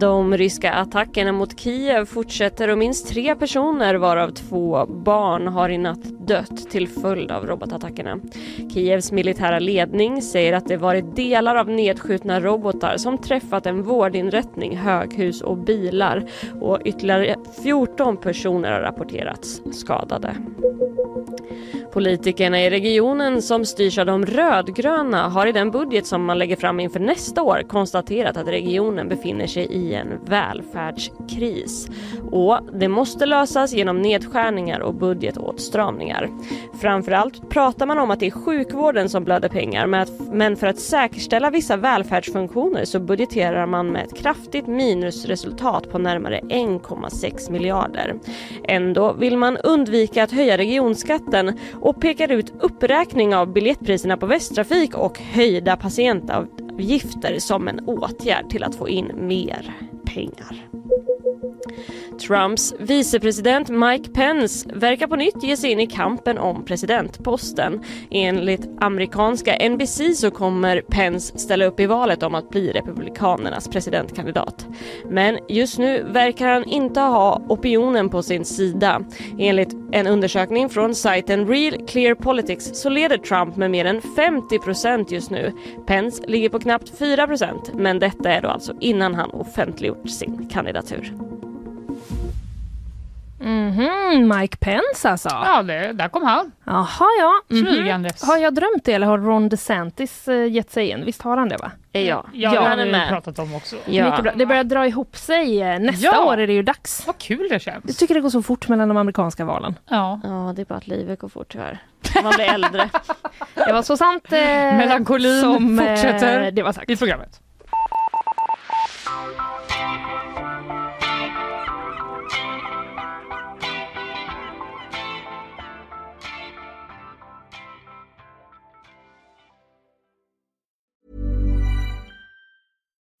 De ryska attackerna mot Kiev fortsätter och minst tre personer varav två barn har i natt dött till följd av robotattackerna. Kievs militära ledning säger att det varit delar av nedskjutna robotar som träffat en vårdinrättning, höghus och bilar och ytterligare 14 personer har rapporterats skadade. Politikerna i regionen som styrs av de rödgröna har i den budget som man lägger fram inför nästa år konstaterat att regionen befinner sig i en välfärdskris. Och det måste lösas genom nedskärningar och budgetåtstramningar. Framförallt pratar man om att det är sjukvården som blöder pengar men för att säkerställa vissa välfärdsfunktioner så budgeterar man med ett kraftigt minusresultat på närmare 1,6 miljarder. Ändå vill man undvika att höja regionskatten och pekar ut uppräkning av biljettpriserna på Västtrafik och höjda patientavgifter som en åtgärd till att få in mer pengar. Trumps vicepresident Mike Pence verkar på nytt ge sig in i kampen om presidentposten. Enligt amerikanska NBC så kommer Pence ställa upp i valet om att bli republikanernas presidentkandidat. Men just nu verkar han inte ha opinionen på sin sida. Enligt en undersökning från sajten Real Clear Politics så leder Trump med mer än 50 procent just nu. Pence ligger på knappt 4 procent, men detta är då alltså innan han offentliggjort sin kandidatur. Mhm, Mike Pence alltså? Ja, det, där kom han. Jaha, ja. Mhm. Flygandes. Har jag drömt det eller har Ron DeSantis eh, gett sig in? Visst har han det va? Ja, Ja, han är vi med. pratat om också. Ja. Det börjar dra ihop sig. Eh, Nästa Ja. år är det ju dags. Vad kul det Jag känns. tycker det går så fort mellan de amerikanska valen. Ja. Ja, det är bara att livet går fort tyvärr. Man blir äldre. Det var så sant eh, Melankolin som eh, fortsätter det var sagt. i programmet.